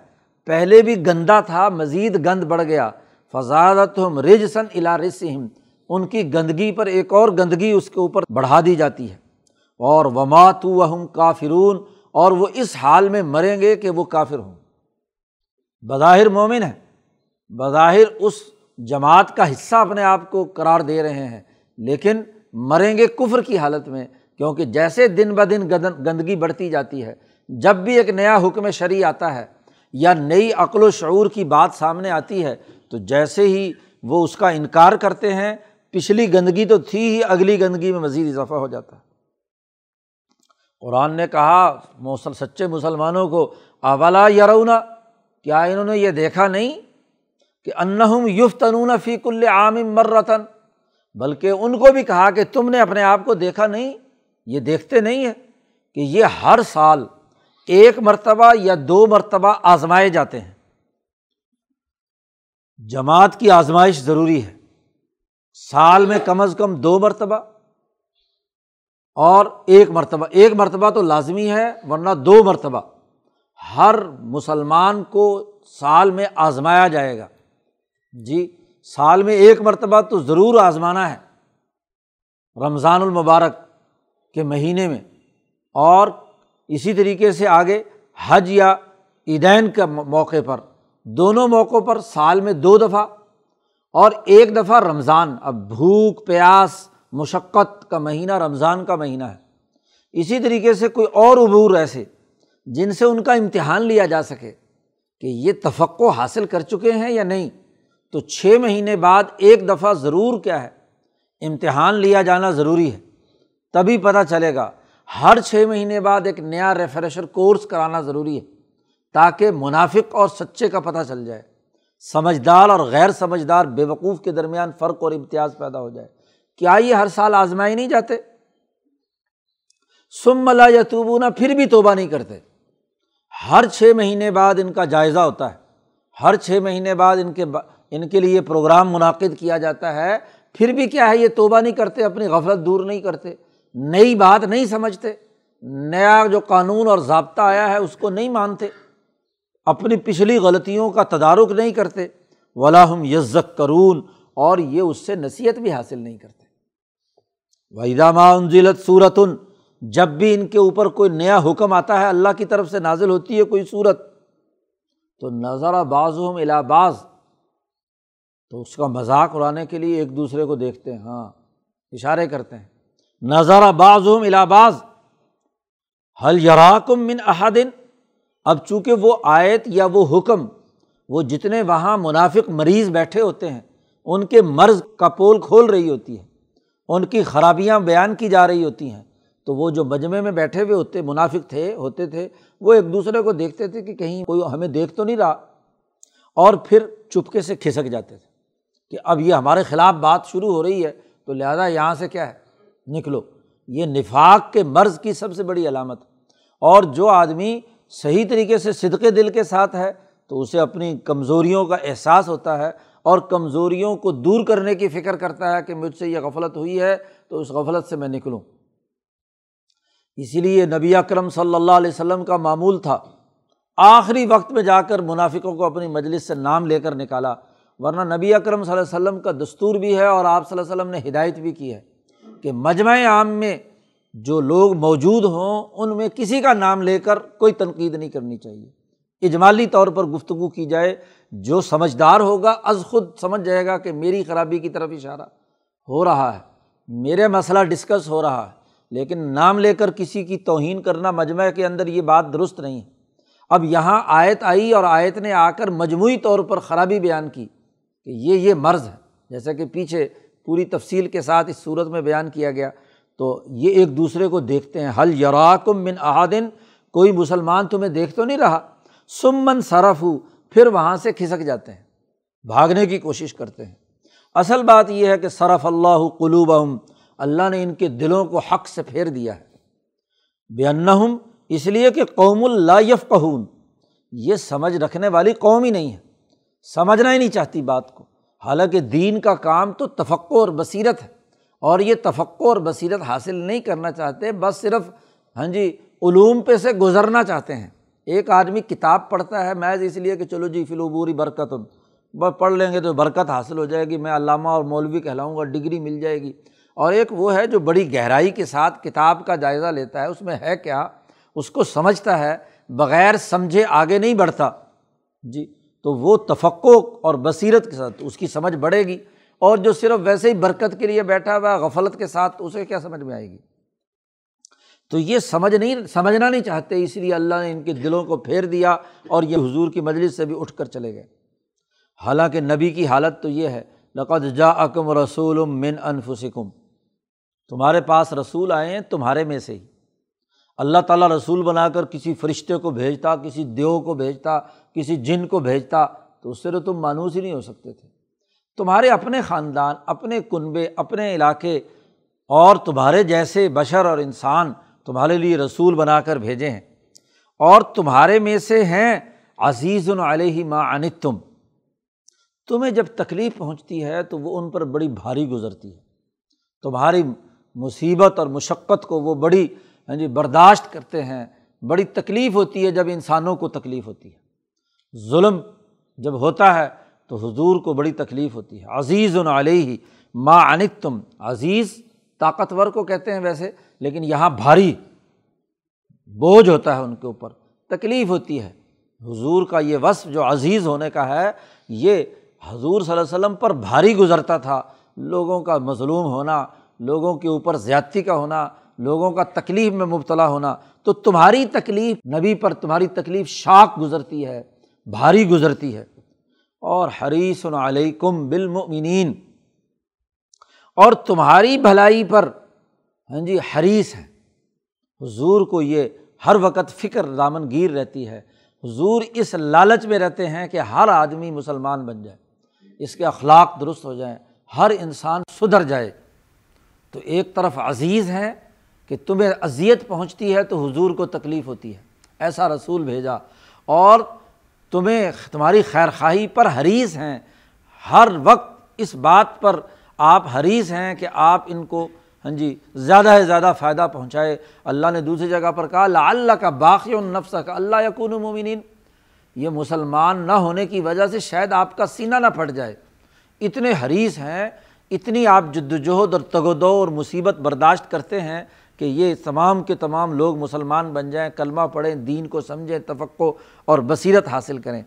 پہلے بھی گندا تھا، مزید گند بڑھ گیا۔ فضادت ہم رج سن الا رسم ان کی گندگی پر ایک اور گندگی اس کے اوپر بڑھا دی جاتی ہے۔ اور وما تو ہم کافرون۔ اور وہ اس حال میں مریں گے کہ وہ کافر ہوں۔ بظاہر مومن ہے بظاہر اس جماعت کا حصہ اپنے آپ کو قرار دے رہے ہیں، لیکن مریں گے کفر کی حالت میں، کیونکہ جیسے دن بہ دن گندگی بڑھتی جاتی ہے، جب بھی ایک نیا حکم شرعی آتا ہے یا نئی عقل و شعور کی بات سامنے آتی ہے، تو جیسے ہی وہ اس کا انکار کرتے ہیں، پچھلی گندگی تو تھی ہی، اگلی گندگی میں مزید اضافہ ہو جاتا ہے۔ قرآن نے کہا، موسل سچے مسلمانوں کو اولا یرونا؟ کیا انہوں نے یہ دیکھا نہیں؟ کہ انہم یفتنون فی کل عام مرتن، بلکہ ان کو بھی کہا کہ تم نے اپنے آپ کو دیکھا نہیں، یہ دیکھتے نہیں ہیں کہ یہ ہر سال ایک مرتبہ یا دو مرتبہ آزمائے جاتے ہیں۔ جماعت کی آزمائش ضروری ہے۔ سال میں کم از کم دو مرتبہ اور ایک مرتبہ ایک مرتبہ تو لازمی ہے ورنہ دو مرتبہ۔ ہر مسلمان کو سال میں آزمایا جائے گا۔ جی سال میں ایک مرتبہ تو ضرور آزمانا ہے۔ رمضان المبارک کے مہینے میں۔ اور اسی طریقے سے آگے حج یا عیدین کے موقع پر۔ دونوں موقعوں پر سال میں دو دفعہ۔ اور ایک دفعہ رمضان۔ اب بھوک، پیاس، مشقت کا مہینہ رمضان کا مہینہ ہے۔ اسی طریقے سے کوئی اور عبور ایسے جن سے ان کا امتحان لیا جا سکے کہ یہ تفقع حاصل کر چکے ہیں یا نہیں۔ تو چھ مہینے بعد ایک دفعہ ضرور کیا ہے؟ امتحان لیا جانا ضروری ہے۔ تبھی پتہ چلے گا، ہر چھ مہینے بعد ایک نیا ریفریشر کورس کرانا ضروری ہے تاکہ منافق اور سچے کا پتہ چل جائے۔ سمجھدار اور غیر سمجھدار بے وقوف کے درمیان فرق اور امتیاز پیدا ہو جائے۔ کیا یہ ہر سال آزمائے نہیں جاتے؟ سم ملا یا توبونا پھر بھی توبہ نہیں کرتے۔ ہر چھ مہینے بعد ان کا جائزہ ہوتا ہے۔ ہر چھ مہینے بعد ان کے ان کے لیے پروگرام منعقد کیا جاتا ہے، پھر بھی کیا ہے، یہ توبہ نہیں کرتے، اپنی غفلت دور نہیں کرتے، نئی بات نہیں سمجھتے، نیا جو قانون اور ضابطہ آیا ہے اس کو نہیں مانتے، اپنی پچھلی غلطیوں کا تدارک نہیں کرتے ولاحم یزک کرون اور یہ اس سے نصیحت بھی حاصل نہیں کرتے۔ وحیدہ انزلت صورتن جب بھی ان کے اوپر کوئی نیا حکم آتا ہے، اللہ کی طرف سے نازل ہوتی ہے کوئی صورت تو نظر بعض ہم الہباز تو اس کا مذاق اڑانے کے لیے ایک دوسرے کو دیکھتے ہیں ہاں اشارے کرتے ہیں۔ نظر بعض ہم الہباز حل یراکم من احدن اب چونکہ وہ آیت یا وہ حکم، وہ جتنے وہاں منافق مریض بیٹھے ہوتے ہیں، ان کے مرض کا پول کھول رہی ہوتی ہے، ان کی خرابیاں بیان کی جا رہی ہوتی ہیں۔ تو وہ جو مجمے میں بیٹھے ہوئے ہوتے، منافق تھے، ہوتے تھے، وہ ایک دوسرے کو دیکھتے تھے کہ کہیں کوئی ہمیں دیکھ تو نہیں رہا، اور پھر چپکے سے کھسک جاتے تھے۔ کہ اب یہ ہمارے خلاف بات شروع ہو رہی ہے، تو لہٰذا یہاں سے کیا ہے؟ نکلو۔ یہ نفاق کے مرض کی سب سے بڑی علامت۔ اور جو آدمی صحیح طریقے سے صدقے دل کے ساتھ ہے، تو اسے اپنی کمزوریوں کا احساس ہوتا ہے اور کمزوریوں کو دور کرنے کی فکر کرتا ہے کہ مجھ سے یہ غفلت ہوئی ہے، تو اس غفلت سے میں نکلوں۔ اسی لیے نبی اکرم صلی اللہ علیہ وسلم کا معمول تھا۔ آخری وقت میں جا کر منافقوں کو اپنی مجلس سے نام لے کر نکالا۔ ورنہ نبی اکرم صلی اللہ علیہ وسلم کا دستور بھی ہے اور آپ صلی اللہ علیہ وسلم نے ہدایت بھی کی ہے کہ مجمع عام میں جو لوگ موجود ہوں ان میں کسی کا نام لے کر کوئی تنقید نہیں کرنی چاہیے۔ اجمالی طور پر گفتگو کی جائے، جو سمجھدار ہوگا، از خود سمجھ جائے گا کہ میری خرابی کی طرف اشارہ ہو رہا ہے۔ میرے مسئلہ ڈسکس ہو رہا ہے، لیکن نام لے کر کسی کی توہین کرنا مجمع کے اندر یہ بات درست نہیں ہے۔ اب یہاں آیت آئی اور آیت نے آ کر مجموعی طور پر خرابی بیان کی۔ کہ یہ یہ مرض ہے۔ جیسا کہ پیچھے پوری تفصیل کے ساتھ اس صورت میں بیان کیا گیا۔ تو یہ ایک دوسرے کو دیکھتے ہیں۔ حل یراکم من احادن کوئی مسلمان تمہیں دیکھ تو نہیں رہا۔ سمن صرف ہو پھر وہاں سے کھسک جاتے ہیں۔ بھاگنے کی کوشش کرتے ہیں۔ اصل بات یہ ہے کہ صرف اللہ قلوب اللہ نے ان کے دلوں کو حق سے پھیر دیا ہے۔ بے اس لیے کہ قوم اللہ یف یہ سمجھ رکھنے والی قوم ہی نہیں ہے۔ سمجھنا ہی نہیں چاہتی بات کو۔ حالانکہ دین کا کام تو تفقع اور بصیرت ہے، اور یہ تفقع اور بصیرت حاصل نہیں کرنا چاہتے، بس صرف ہاں جی علوم پہ سے گزرنا چاہتے ہیں۔ ایک آدمی کتاب پڑھتا ہے، محض اس لیے کہ چلو جی فلوبوری برکت بس پڑھ لیں گے تو برکت حاصل ہو جائے گی۔ میں علامہ اور مولوی کہلاؤں گا، ڈگری مل جائے گی۔ اور ایک وہ ہے جو بڑی گہرائی کے ساتھ کتاب کا جائزہ لیتا ہے، اس میں ہے کیا؟ اس کو سمجھتا ہے، بغیر سمجھے آگے نہیں بڑھتا۔ جی۔ تو وہ تفقع اور بصیرت کے ساتھ اس کی سمجھ بڑھے گی اور جو صرف ویسے ہی برکت کے لیے بیٹھا ہوا غفلت کے ساتھ، اسے کیا سمجھ میں آئے گی؟ تو یہ سمجھ نہیں، سمجھنا نہیں چاہتے، اس لیے اللہ نے ان کے دلوں کو پھیر دیا اور یہ حضور کی مجلس سے بھی اٹھ کر چلے گئے۔ حالانکہ نبی کی حالت تو یہ ہے لقت جا اکم رسول من انفسکم۔ تمہارے پاس رسول آئے ہیں تمہارے میں سے ہی۔ اللہ تعالیٰ رسول بنا کر کسی فرشتے کو بھیجتا، کسی دیو کو بھیجتا، کسی جن کو بھیجتا، تو اس سے تو تم مانوس ہی نہیں ہو سکتے تھے۔ تمہارے اپنے خاندان، اپنے کنبے، اپنے علاقے اور تمہارے جیسے بشر اور انسان تمہارے لیے رسول بنا کر بھیجے ہیں۔ اور تمہارے میں سے ہیں عزیز العلیہ ما انت تم تمہیں جب تکلیف پہنچتی ہے تو وہ ان پر بڑی بھاری گزرتی ہے۔ تمہاری مصیبت اور مشقت کو وہ بڑی ہاں جی برداشت کرتے ہیں۔ بڑی تکلیف ہوتی ہے جب انسانوں کو تکلیف ہوتی ہے۔ ظلم جب ہوتا ہے تو حضور کو بڑی تکلیف ہوتی ہے۔ عزیز علیہ ما انت تم عزیز طاقتور کو کہتے ہیں ویسے، لیکن یہاں بھاری بوجھ ہوتا ہے ان کے اوپر، تکلیف ہوتی ہے۔ حضور کا یہ وصف جو عزیز ہونے کا ہے، یہ حضور صلی اللہ علیہ وسلم پر بھاری گزرتا تھا۔ لوگوں کا مظلوم ہونا، لوگوں کے اوپر زیادتی کا ہونا لوگوں کا تکلیف میں مبتلا ہونا، تو تمہاری تکلیف نبی پر، تمہاری تکلیف شاک گزرتی ہے، بھاری گزرتی ہے۔ اور حریث علیکم بالمؤمنین، اور تمہاری بھلائی پر ہاں جی حریث ہے حضور کو یہ ہر وقت فکر دامن گیر رہتی ہے۔ حضور اس لالچ میں رہتے ہیں کہ ہر آدمی مسلمان بن جائے، اس کے اخلاق درست ہو جائیں، ہر انسان سدھر جائے۔ تو ایک طرف عزیز ہیں کہ تمہیں اذیت پہنچتی ہے تو حضور کو تکلیف ہوتی ہے۔ ایسا رسول بھیجا۔ اور تمہیں تمہاری خیر خواہی پر حریث ہیں۔ ہر وقت اس بات پر آپ حریث ہیں کہ آپ ان کو ہاں جی زیادہ سے زیادہ فائدہ پہنچائے۔ اللہ نے دوسری جگہ پر کہا اللہ اللہ کا باقی النفس کا اللہ یقون مومنین۔ یہ مسلمان نہ ہونے کی وجہ سے شاید آپ کا سینہ نہ پھٹ جائے۔ اتنے حریث ہیں، اتنی آپ جد وجہد اور تگ و دو اور مصیبت برداشت کرتے ہیں کہ یہ تمام کے تمام لوگ مسلمان بن جائیں، کلمہ پڑھیں، دین کو سمجھیں، توقع اور بصیرت حاصل کریں۔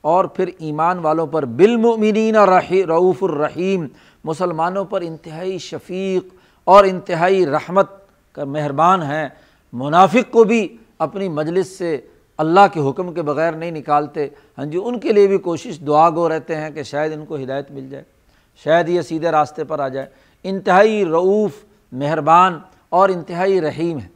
اور پھر ایمان والوں پر بالمؤمنین رحی رعوف الرحیم، مسلمانوں پر انتہائی شفیق اور انتہائی رحمت کا مہربان ہیں۔ منافق کو بھی اپنی مجلس سے اللہ کے حکم کے بغیر نہیں نکالتے۔ ہاں جی ان کے لیے بھی کوشش دعا گو رہتے ہیں کہ شاید ان کو ہدایت مل جائے، شاید یہ سیدھے راستے پر آ جائے۔ انتہائی رعوف مہربان اور انتہائی رحیم ہے۔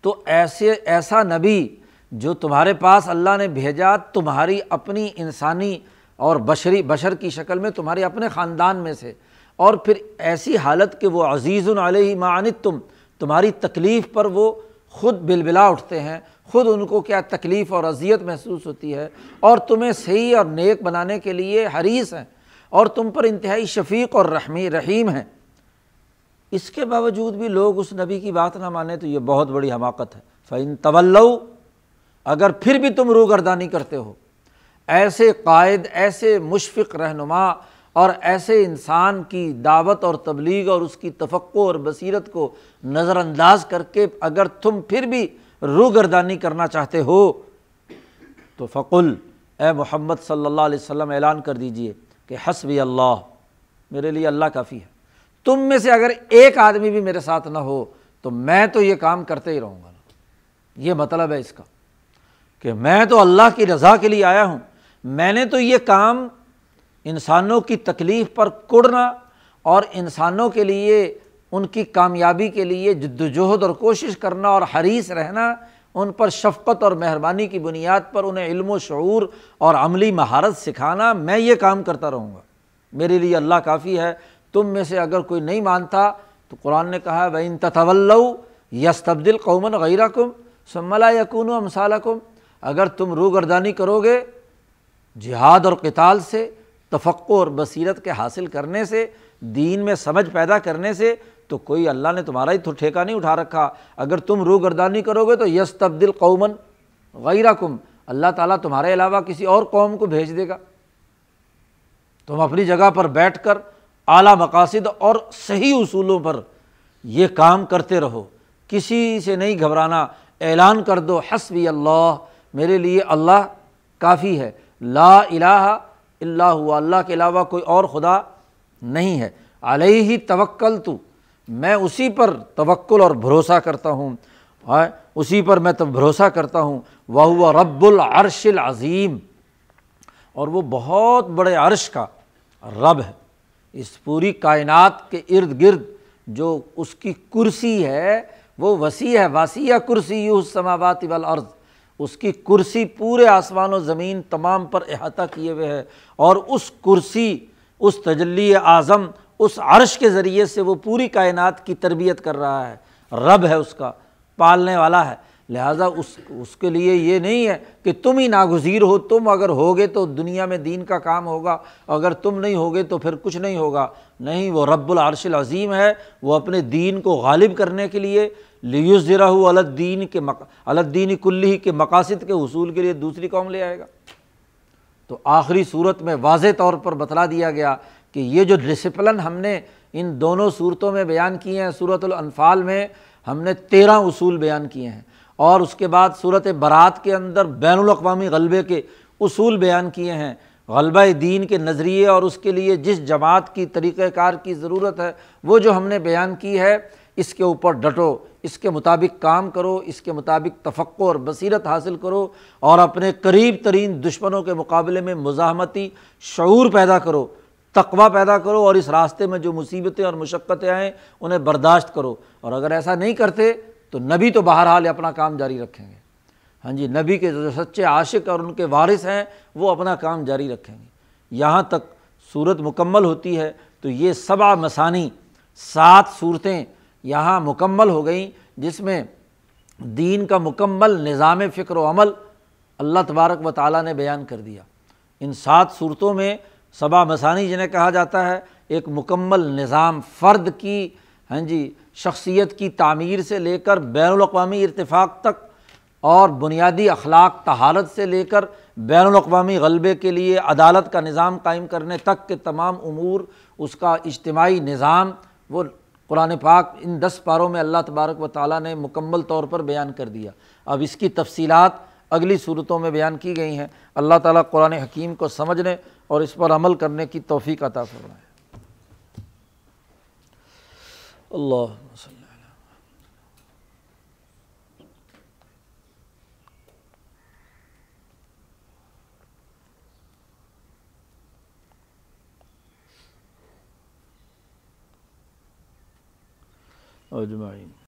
تو ایسے، ایسا نبی جو تمہارے پاس اللہ نے بھیجا، تمہاری اپنی انسانی اور بشری، بشر کی شکل میں تمہارے اپنے خاندان میں سے۔ اور پھر ایسی حالت کہ وہ عزیز علیہ معنت تم تمہاری تکلیف پر وہ خود بلبلا اٹھتے ہیں، خود ان کو کیا تکلیف اور اذیت محسوس ہوتی ہے۔ اور تمہیں صحیح اور نیک بنانے کے لیے حریث ہیں، اور تم پر انتہائی شفیق اور رحمی، رحیم ہیں۔ اس کے باوجود بھی لوگ اس نبی کی بات نہ مانیں تو یہ بہت بڑی حماقت ہے۔ فعین طول اگر پھر بھی تم روگردانی کرتے ہو، ایسے قائد، ایسے مشفق رہنما اور ایسے انسان کی دعوت اور تبلیغ اور اس کی تفقع اور بصیرت کو نظر انداز کر کے اگر تم پھر بھی روگردانی کرنا چاہتے ہو، تو فقل، اے محمد صلی اللہ علیہ وسلم، اعلان کر دیجیے کہ حسبی اللہ، میرے لیے اللہ کافی ہے۔ تم میں سے اگر ایک آدمی بھی میرے ساتھ نہ ہو تو میں تو یہ کام کرتے ہی رہوں گا یہ مطلب ہے اس کا کہ میں تو اللہ کی رضا کے لیے آیا ہوں۔ میں نے تو یہ کام انسانوں کی تکلیف پر کڑنا اور انسانوں کے لیے، ان کی کامیابی کے لیے جد وجہد اور کوشش کرنا اور حریث رہنا، ان پر شفقت اور مہربانی کی بنیاد پر انہیں علم و شعور اور عملی مہارت سکھانا، میں یہ کام کرتا رہوں گا۔ میرے لیے اللہ کافی ہے۔ تم میں سے اگر کوئی نہیں مانتا تو قرآن نے کہا بھائی ان تطول یس تبدیل قومن غیرہ کم سملا یقون و امثال کم اگر تم روگردانی کرو گے جہاد اور کتال سے تفقع اور بصیرت کے حاصل کرنے سے، دین میں سمجھ پیدا کرنے سے، تو کوئی اللہ نے تمہارا ہی تو ٹھیکہ نہیں اٹھا رکھا۔ اگر تم روح گردانی کرو گے تو یس تبدیل قومن غیرہ کم اللہ تعالیٰ تمہارے علاوہ کسی اور قوم کو بھیج دے گا۔ تم اپنی جگہ پر بیٹھ کر اعلیٰ مقاصد اور صحیح اصولوں پر یہ کام کرتے رہو۔ کسی سے نہیں گھبرانا، اعلان کر دو، حسبی اللہ، میرے لیے اللہ کافی ہے۔ لا الہ اللہ ہوا، اللہ کے علاوہ کوئی اور خدا نہیں ہے۔ علیہ ہی توکل تو میں اسی پر توکل اور بھروسہ کرتا ہوں۔ اسی پر میں تو بھروسہ کرتا ہوں۔ وہ ہوا رب العرش العظیم۔ اور وہ بہت بڑے عرش کا رب ہے۔ اس پوری کائنات کے ارد گرد جو اس کی کرسی ہے، وہ وسیع ہے وسیع کرسی یو سماوات والارض۔ اس کی کرسی پورے آسمان و زمین تمام پر احاطہ کیے ہوئے ہے اور اس کرسی، اس تجلی اعظم، اس عرش کے ذریعے سے وہ پوری کائنات کی تربیت کر رہا ہے۔ رب ہے اس کا، پالنے والا ہے۔ لہٰذا اس اس کے لیے یہ نہیں ہے کہ تم ہی ناگزیر ہو، تم اگر ہوگے تو دنیا میں دین کا کام ہوگا، اگر تم نہیں ہوگے تو پھر کچھ نہیں ہوگا۔ نہیں، وہ رب العرش العظیم ہے، وہ اپنے دین کو غالب کرنے کے لیے لیوز الدین کے مق الدین کلی کے مقاصد کے حصول کے لیے دوسری قوم لے آئے گا۔ تو آخری صورت میں واضح طور پر بتلا دیا گیا کہ یہ جو ڈسپلن ہم نے ان دونوں صورتوں میں بیان کیے ہیں صورت الانفال میں ہم نے تیرہ اصول بیان کیے ہیں۔ اور اس کے بعد صورت برات کے اندر بین الاقوامی غلبے کے اصول بیان کیے ہیں۔ غلبہ دین کے نظریے اور اس کے لیے جس جماعت کی طریقۂ کار کی ضرورت ہے، وہ جو ہم نے بیان کی ہے، اس کے اوپر ڈٹو، اس کے مطابق کام کرو، اس کے مطابق تفقع اور بصیرت حاصل کرو اور اپنے قریب ترین دشمنوں کے مقابلے میں مزاحمتی شعور پیدا کرو تقوا پیدا کرو اور اس راستے میں جو مصیبتیں اور مشقتیں آئیں، انہیں برداشت کرو۔ اور اگر ایسا نہیں کرتے تو نبی تو بہرحال اپنا کام جاری رکھیں گے۔ ہاں جی نبی کے جو سچے عاشق اور ان کے وارث ہیں، وہ اپنا کام جاری رکھیں گے۔ یہاں تک صورت مکمل ہوتی ہے، تو یہ سبا مسانی سات صورتیں یہاں مکمل ہو گئیں، جس میں دین کا مکمل نظام فکر و عمل اللہ تبارک و تعالیٰ نے بیان کر دیا۔ ان سات صورتوں میں صبا مسانی جنہیں کہا جاتا ہے، ایک مکمل نظام فرد کی ہاں جی شخصیت کی تعمیر سے لے کر بین الاقوامی ارتفاق تک اور بنیادی اخلاق تحالت سے لے کر بین الاقوامی غلبے کے لیے عدالت کا نظام قائم کرنے تک کے تمام امور، اس کا اجتماعی نظام، وہ قرآن پاک ان دس پاروں میں اللہ تبارک و تعالیٰ نے مکمل طور پر بیان کر دیا۔ اب اس کی تفصیلات اگلی صورتوں میں بیان کی گئی ہیں۔ اللہ تعالیٰ قرآن حکیم کو سمجھنے اور اس پر عمل کرنے کی توفیق عطا فرمائے۔ اللہ اجمعین